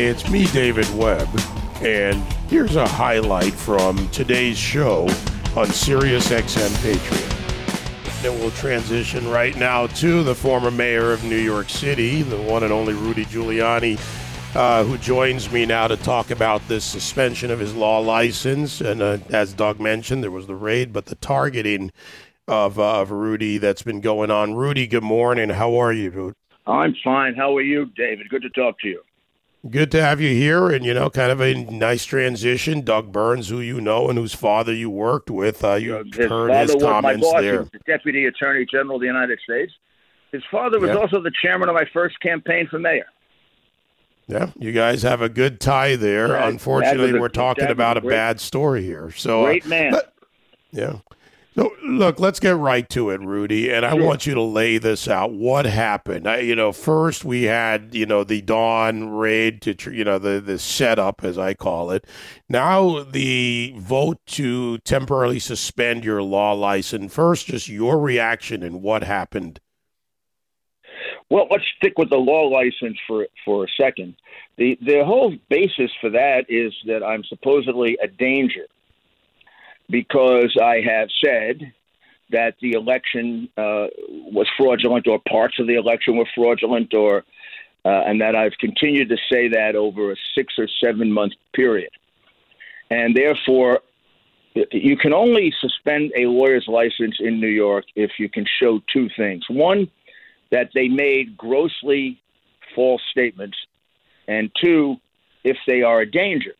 It's me, David Webb, and here's a highlight from today's show on Sirius XM Patriot. Then we'll transition right now to the former mayor of New York City, the one and only Rudy Giuliani, uh, who joins me now to talk about this suspension of his law license. And uh, as Doug mentioned, there was the raid, but the targeting of, uh, of Rudy that's been going on. Rudy, good morning. How are you, dude? I'm fine. How are you, David? Good to talk to you. Good to have you here, and you know, kind of a nice transition. Doug Burns, who you know and whose father you worked with, uh, you his heard his was my comments boss. There. the Deputy Attorney General of the United States. His father was Yeah. also the chairman of my first campaign for mayor. Yeah, you guys have a good tie there. Unfortunately, a- we're talking about a bad story here. So, uh, Great man. let- yeah. So, look, let's get right to it, Rudy, and I Sure. want you to lay this out. What happened? I, you know, first we had, you know, the dawn raid to, you know, the the setup as I call it. Now the vote to temporarily suspend your law license. First, just your reaction and what happened. Well, let's stick with the law license for for a second. The the whole basis for that is that I'm supposedly a danger because I have said that the election uh, was fraudulent, or parts of the election were fraudulent, or uh, and that I've continued to say that over a six or seven month period, and therefore. You can only suspend a lawyer's license in New York if you can show two things. One, that they made grossly false statements, and two, if they are a danger.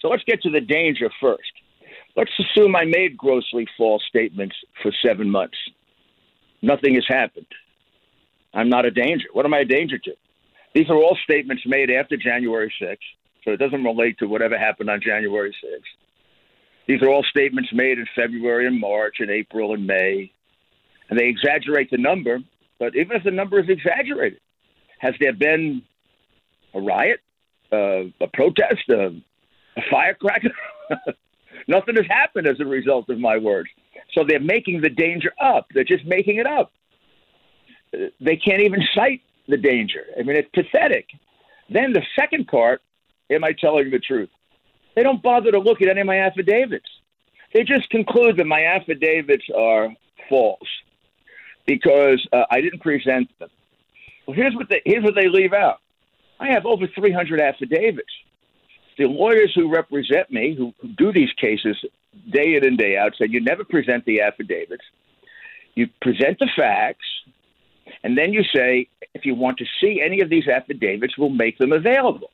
So let's get to the danger first. Let's assume I made grossly false statements for seven months. Nothing has happened. I'm not a danger. What am I a danger to? These are all statements made after January 6th, so it doesn't relate to whatever happened on January 6th. These are all statements made in February and March and April and May, and they exaggerate the number but even if the number is exaggerated, has there been a riot, uh, a protest, a, a firecracker? Nothing has happened as a result of my words. So they're making the danger up. They're just making it up. They can't even cite the danger. I mean, it's pathetic. Then the second part, am I telling the truth? They don't bother to look at any of my affidavits. They just conclude that my affidavits are false because uh, I didn't present them. Well, here's what they here's what they leave out. I have over 300 affidavits. The lawyers who represent me, who, do these cases day in and day out, said you never present the affidavits. You present the facts, and then you say if you want to see any of these affidavits, we'll make them available.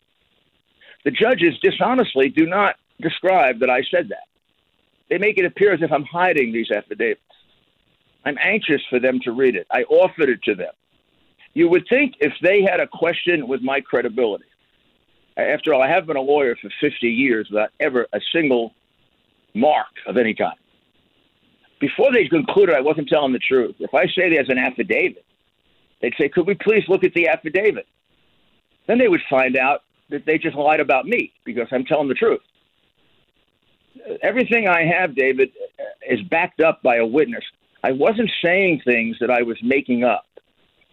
The judges dishonestly do not describe that I said that. They make it appear as if I'm hiding these affidavits. I'm anxious for them to read it. I offered it to them. You would think if they had a question with my credibility, after all, I have been a lawyer for 50 years without ever a single mark of any kind. Before they concluded I wasn't telling the truth, if I say there's an affidavit, they'd say, Could we please look at the affidavit? Then they would find out that they just lied about me because I'm telling the truth. Everything I have, David, is backed up by a witness. I wasn't saying things that I was making up.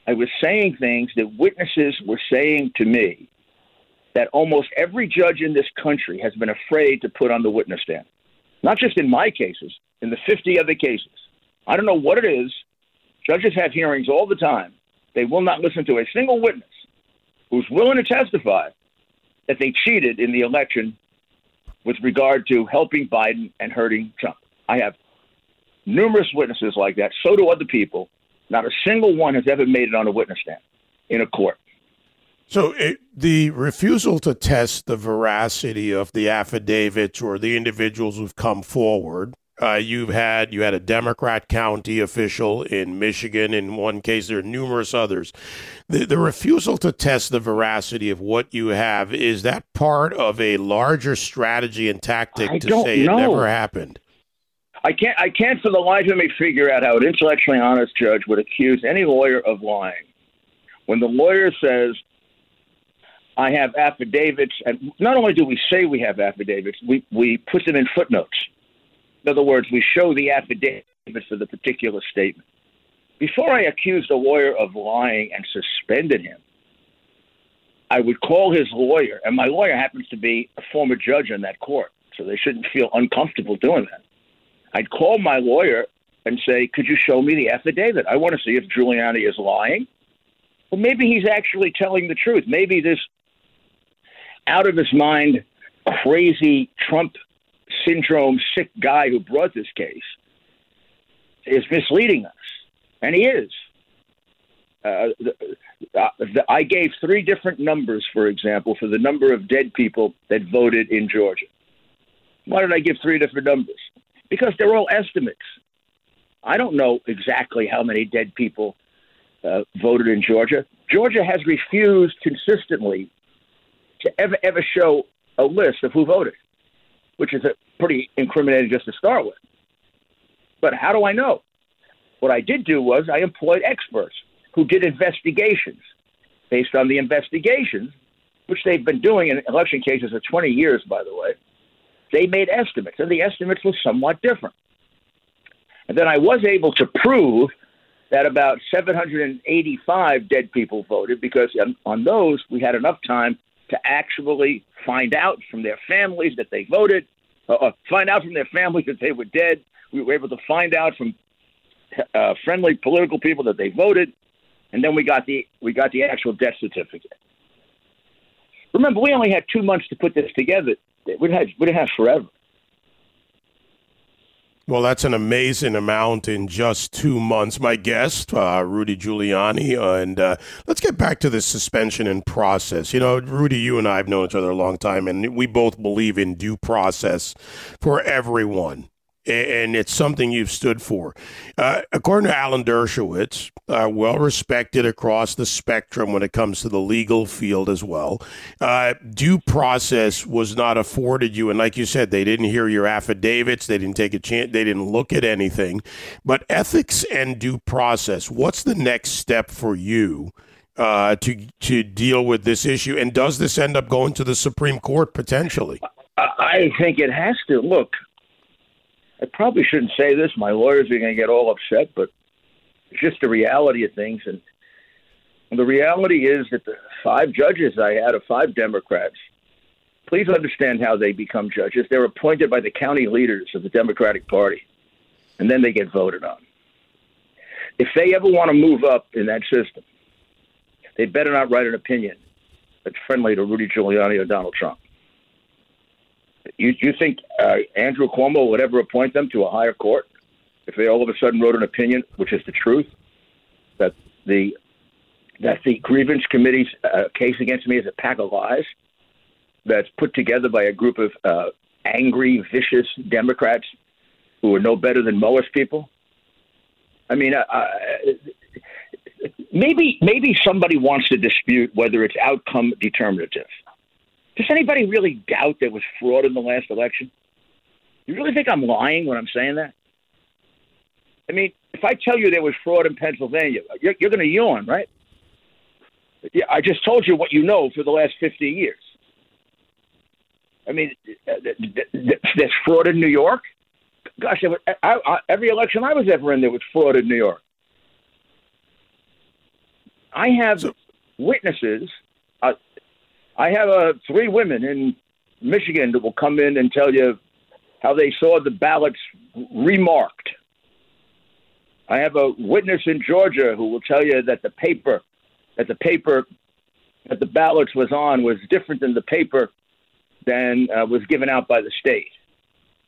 I was saying things that witnesses were saying to me that almost every judge in this country has been afraid to put on the witness stand. Not just in my cases, in the 50 other cases. I don't know what it is. Judges have hearings all the time. They will not listen to a single witness who's willing to testify that they cheated in the election with regard to helping Biden and hurting Trump. I have numerous witnesses like that. So do other people. Not a single one has ever made it on a witness stand in a court. So it, the refusal to test the veracity of the affidavits or the individuals who've come forward. Uh, you've had you had a Democrat county official in Michigan. In one case, there are numerous others. The, the refusal to test the veracity of what you have is that part of a larger strategy and tactic I to say know. it never happened. I can't. I can't for the life of me figure out how an intellectually honest judge would accuse any lawyer of lying when the lawyer says, "I have affidavits," and not only do we say we have affidavits, we we put them in footnotes. In other words, we show the affidavit for the particular statement. Before I accused a lawyer of lying and suspended him, I would call his lawyer, and my lawyer happens to be a former judge in that court, so they shouldn't feel uncomfortable doing that. I'd call my lawyer and say, Could you show me the affidavit? I want to see if Giuliani is lying. Well, maybe he's actually telling the truth. Maybe this out of his mind, crazy Trump syndrome sick guy who brought this case is misleading us. And he is. Uh, the, uh, the, I gave three different numbers, for example, for the number of dead people that voted in Georgia. Why did I give three different numbers? Because they're all estimates. I don't know exactly how many dead people uh, voted in Georgia. Georgia has refused consistently to ever ever show a list of who voted, which is a pretty incriminating just to start with. But how do I know? What I did do was I employed experts who did investigations. Based on the investigations, which they've been doing in election cases for 20 years, by the way, they made estimates, and the estimates were somewhat different. And then I was able to prove that about 785 dead people voted because on those we had enough time to actually find out from their families that they voted, uh, uh find out from their families that they were dead. We were able to find out from uh, friendly political people that they voted, and then we got the we got the actual death certificate. Remember, we only had two months to put this together. We'd have we'd have forever. Well, that's an amazing amount in just two months. My guest, uh, Rudy Giuliani, and uh, let's get back to the suspension and process. You know, Rudy, you and I have known each other a long time, and we both believe in due process for everyone and it's something you've stood for. Uh, according to Alan Dershowitz, uh, well respected across the spectrum when it comes to the legal field as well, uh, due process was not afforded you. And like you said, they didn't hear your affidavits, they didn't take a chance, they didn't look at anything. But ethics and due process, what's the next step for you? Uh, to to deal with this issue, and does this end up going to the Supreme Court potentially? I think it has to. Look, I probably shouldn't say this. My lawyers are going to get all upset, but it's just the reality of things. And the reality is that the five judges I had are five Democrats. Please understand how they become judges. They're appointed by the county leaders of the Democratic Party, and then they get voted on. If they ever want to move up in that system, they better not write an opinion that's friendly to Rudy Giuliani or Donald Trump. You you think uh, Andrew Cuomo would ever appoint them to a higher court if they all of a sudden wrote an opinion, which is the truth, that the that the grievance committee's uh, case against me is a pack of lies that's put together by a group of uh, angry, vicious Democrats who are no better than most people. I mean, uh, uh, maybe maybe somebody wants to dispute whether it's outcome determinative. Does anybody really doubt there was fraud in the last election? You really think I'm lying when I'm saying that? I mean, if I tell you there was fraud in Pennsylvania, you're, you're going to yawn, right? Yeah, I just told you what you know for the last 50 years. I mean, there's fraud in New York. Gosh, I, I, every election I was ever in, there was fraud in New York. I have witnesses. I have uh, three women in Michigan that will come in and tell you how they saw the ballots remarked. I have a witness in Georgia who will tell you that the paper, that the paper that the ballots was on was different than the paper than uh, was given out by the state.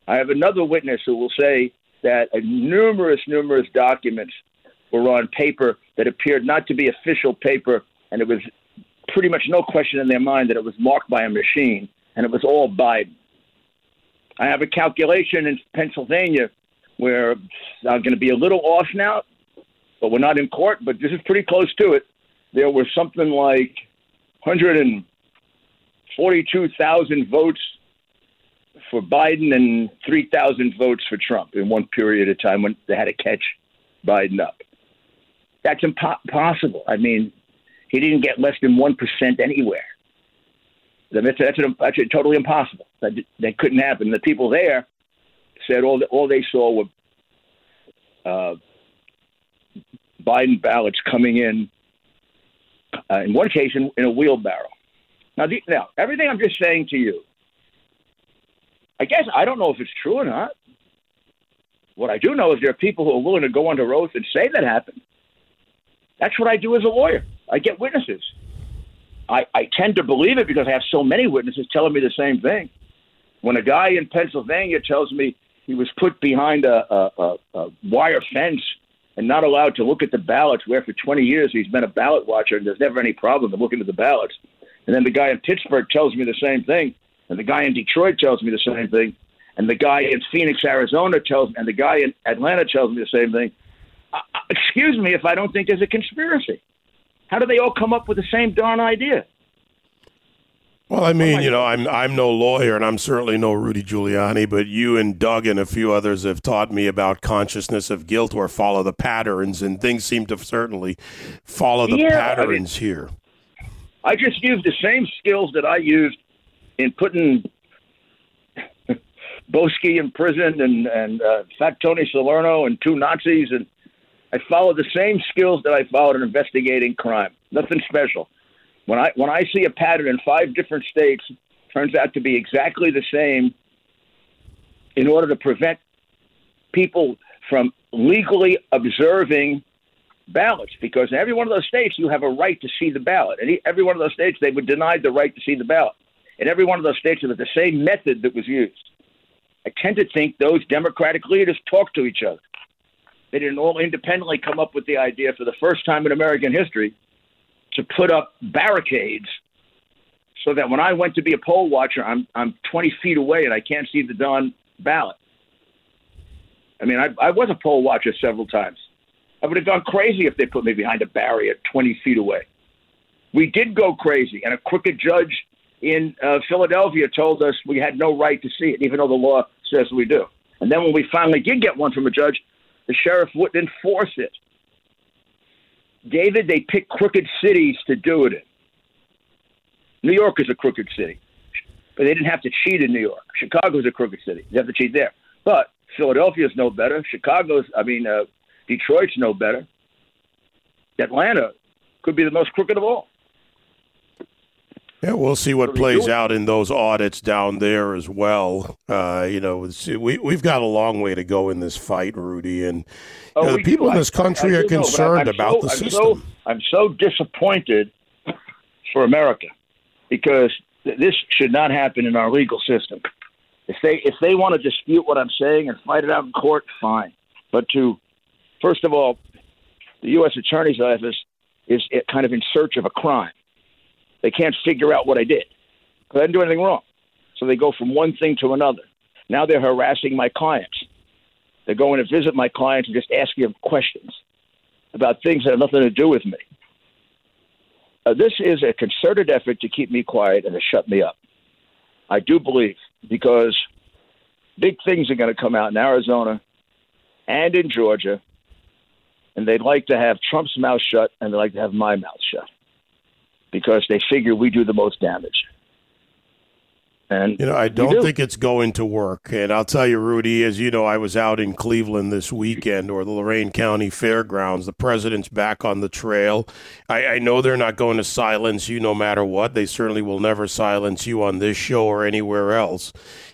I have another witness who will say that numerous, numerous documents were on paper that appeared not to be official paper, and it was pretty much no question in their mind that it was marked by a machine, and it was all Biden. I have a calculation in Pennsylvania where I'm going to be a little off now, but we're not in court, but this is pretty close to it. There was something like 142,000 votes for Biden and 3,000 votes for Trump in one period of time when they had to catch Biden up. That's impossible. I mean, he didn't get less than 1% anywhere. That's, that's, that's totally impossible. That, that couldn't happen. The people there said all, the, all they saw were uh, Biden ballots coming in, uh, in one case, in, in, a wheelbarrow. Now, the, now everything I'm just saying to you, I guess I don't know if it's true or not. What I do know is there are people who are willing to go under oath and say that happened. That's what I do as a lawyer. I get witnesses. I, I tend to believe it because I have so many witnesses telling me the same thing. When a guy in Pennsylvania tells me he was put behind a, a, a, wire fence and not allowed to look at the ballots, where for 20 years he's been a ballot watcher and there's never any problem in looking at the ballots. And then the guy in Pittsburgh tells me the same thing, and the guy in Detroit tells me the same thing, and the guy in Phoenix, Arizona tells me, and the guy in Atlanta tells me the same thing. Uh, excuse me if I don't think there's a conspiracy. How do they all come up with the same darn idea? Well, I mean, you know, I'm I'm no lawyer, and I'm certainly no Rudy Giuliani, but you and Doug and a few others have taught me about consciousness of guilt or follow the patterns, and things seem to certainly follow the Yeah, I patterns here. I just used the same skills that I used in putting Boesky in prison and and uh, Fat Tony Salerno and two Nazis, and I followed the same skills that I followed in investigating crime. Nothing special. When I when I see a pattern in five different states, turns out to be exactly the same. In order to prevent people from legally observing ballots because in every one of those states you have a right to see the ballot. And every one of those states they were denied the right to see the ballot. In every one of those states it was the same method that was used. I tend to think those Democratic leaders talk to each other. They didn't all independently come up with the idea for the first time in American history to put up barricades so that when I went to be a poll watcher, I'm I'm 20 feet away and I can't see the darn ballot. I mean, I, I was a poll watcher several times. I would have gone crazy if they put me behind a barrier 20 feet away. We did go crazy, and a crooked judge in uh, Philadelphia told us we had no right to see it, even though the law says we do. And then when we finally did get one from a judge, the sheriff wouldn't enforce it. David, they pick crooked cities to do it in. New York is a crooked city, but they didn't have to cheat in New York. Chicago is a crooked city; they have to cheat there. But Philadelphia's no better. Chicago's, I mean, uh, Detroit's no better. Atlanta could be the most crooked of all. Yeah, we'll see what plays out in those audits down there as well. Uh, you know, we we've got a long way to go in this fight, Rudy, and you know, the people do. in this I- I country are know, I- concerned I'm about so- the I'm system. So, I'm so disappointed for America because th- this should not happen in our legal system. If they if they want to dispute what I'm saying and fight it out in court, fine. But to first of all, the U.S. Attorney's Office is uh, kind of in search of a crime. They can't figure out what I did because I didn't do anything wrong. So they go from one thing to another. Now they're harassing my clients. They're going to visit my clients and just asking them questions about things that have nothing to do with me. Uh, this is a concerted effort to keep me quiet and to shut me up. I do believe because big things are going to come out in Arizona and in Georgia, and they'd like to have Trump's mouth shut and they'd like to have my mouth shut because they figure we do the most damage. And You know, I don't do. think it's going to work. And I'll tell you, Rudy, as you know, I was out in Cleveland this weekend or the Lorain County Fairgrounds. The president's back on the trail. I, I know they're not going to silence you no matter what. They certainly will never silence you on this show or anywhere else.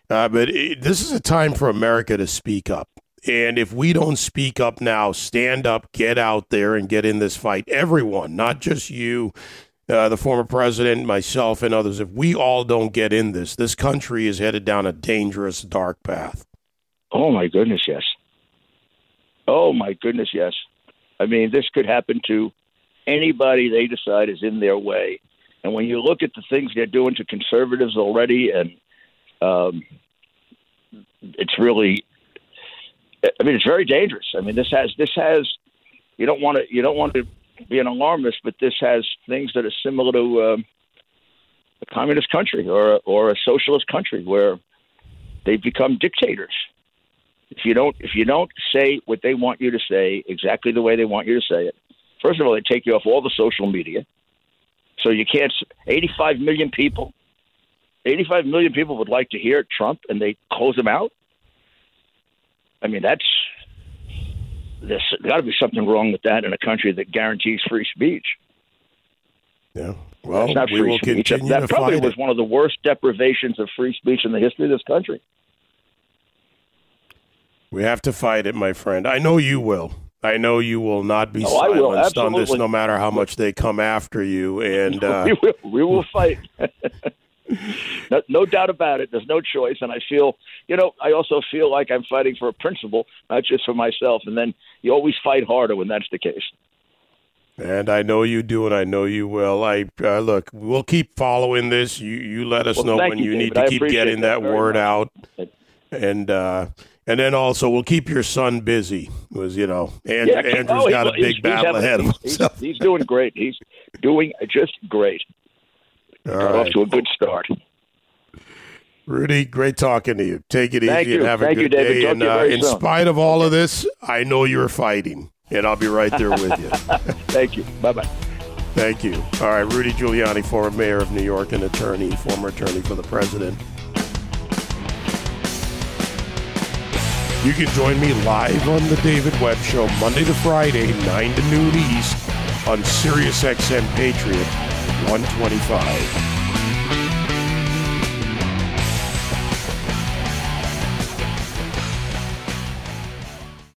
Uh, but it, this is a time for America to speak up. And if we don't speak up now, stand up, get out there and get in this fight. Everyone, not just you, uh, the former president, myself, and others, if we all don't get in this, this country is headed down a dangerous, dark path. Oh my goodness, yes. Oh my goodness, yes. I mean, this could happen to anybody they decide is in their way. And when you look at the things they're doing to conservatives already, and um, it's really, I mean, it's very dangerous. I mean, this has this has. You don't want to. You don't want to be an alarmist, but this has things that are similar to um, a communist country or or a socialist country where they've become dictators. If you don't if you don't say what they want you to say exactly the way they want you to say it first of all they take you off all the social media. So you can't 85 million people 85 million people would like to hear trump and they close him out. I mean that's there's got to be something wrong with that in a country that guarantees free speech Yeah. Well, That's we will speech. continue That to probably fight was it. one of the worst deprivations of free speech in the history of this country. We have to fight it, my friend. I know you will. I know you will not be Oh, silenced on this, no matter how much they come after you. And uh, we will, we will fight. no, no doubt about it. There's no choice, and I feel, you know, I also feel like I'm fighting for a principle, not just for myself. And then you always fight harder when that's the case. and I know you do, and I know you will. I uh, look. We'll keep following this. You you let us Well, know when you, you need David. to keep getting that that, word much. out. And uh, and then also we'll keep your son busy. Was you know, and, Yeah, Andrew's oh, got a big battle having- ahead of him. He's, he's doing great. He's doing just great. All Got off to a good start. Rudy, great talking to you. Take it Thank easy you. and have a good you, day. Talk and uh, in soon. spite of all of this, I know you're fighting, and I'll be right there with you. Thank you. Bye bye. Thank you. All right, Rudy Giuliani, former mayor of New York and attorney, former attorney for the president. You can join me live on the David Webb Show Monday to Friday, 9 to noon East on SiriusXM Patriot 125.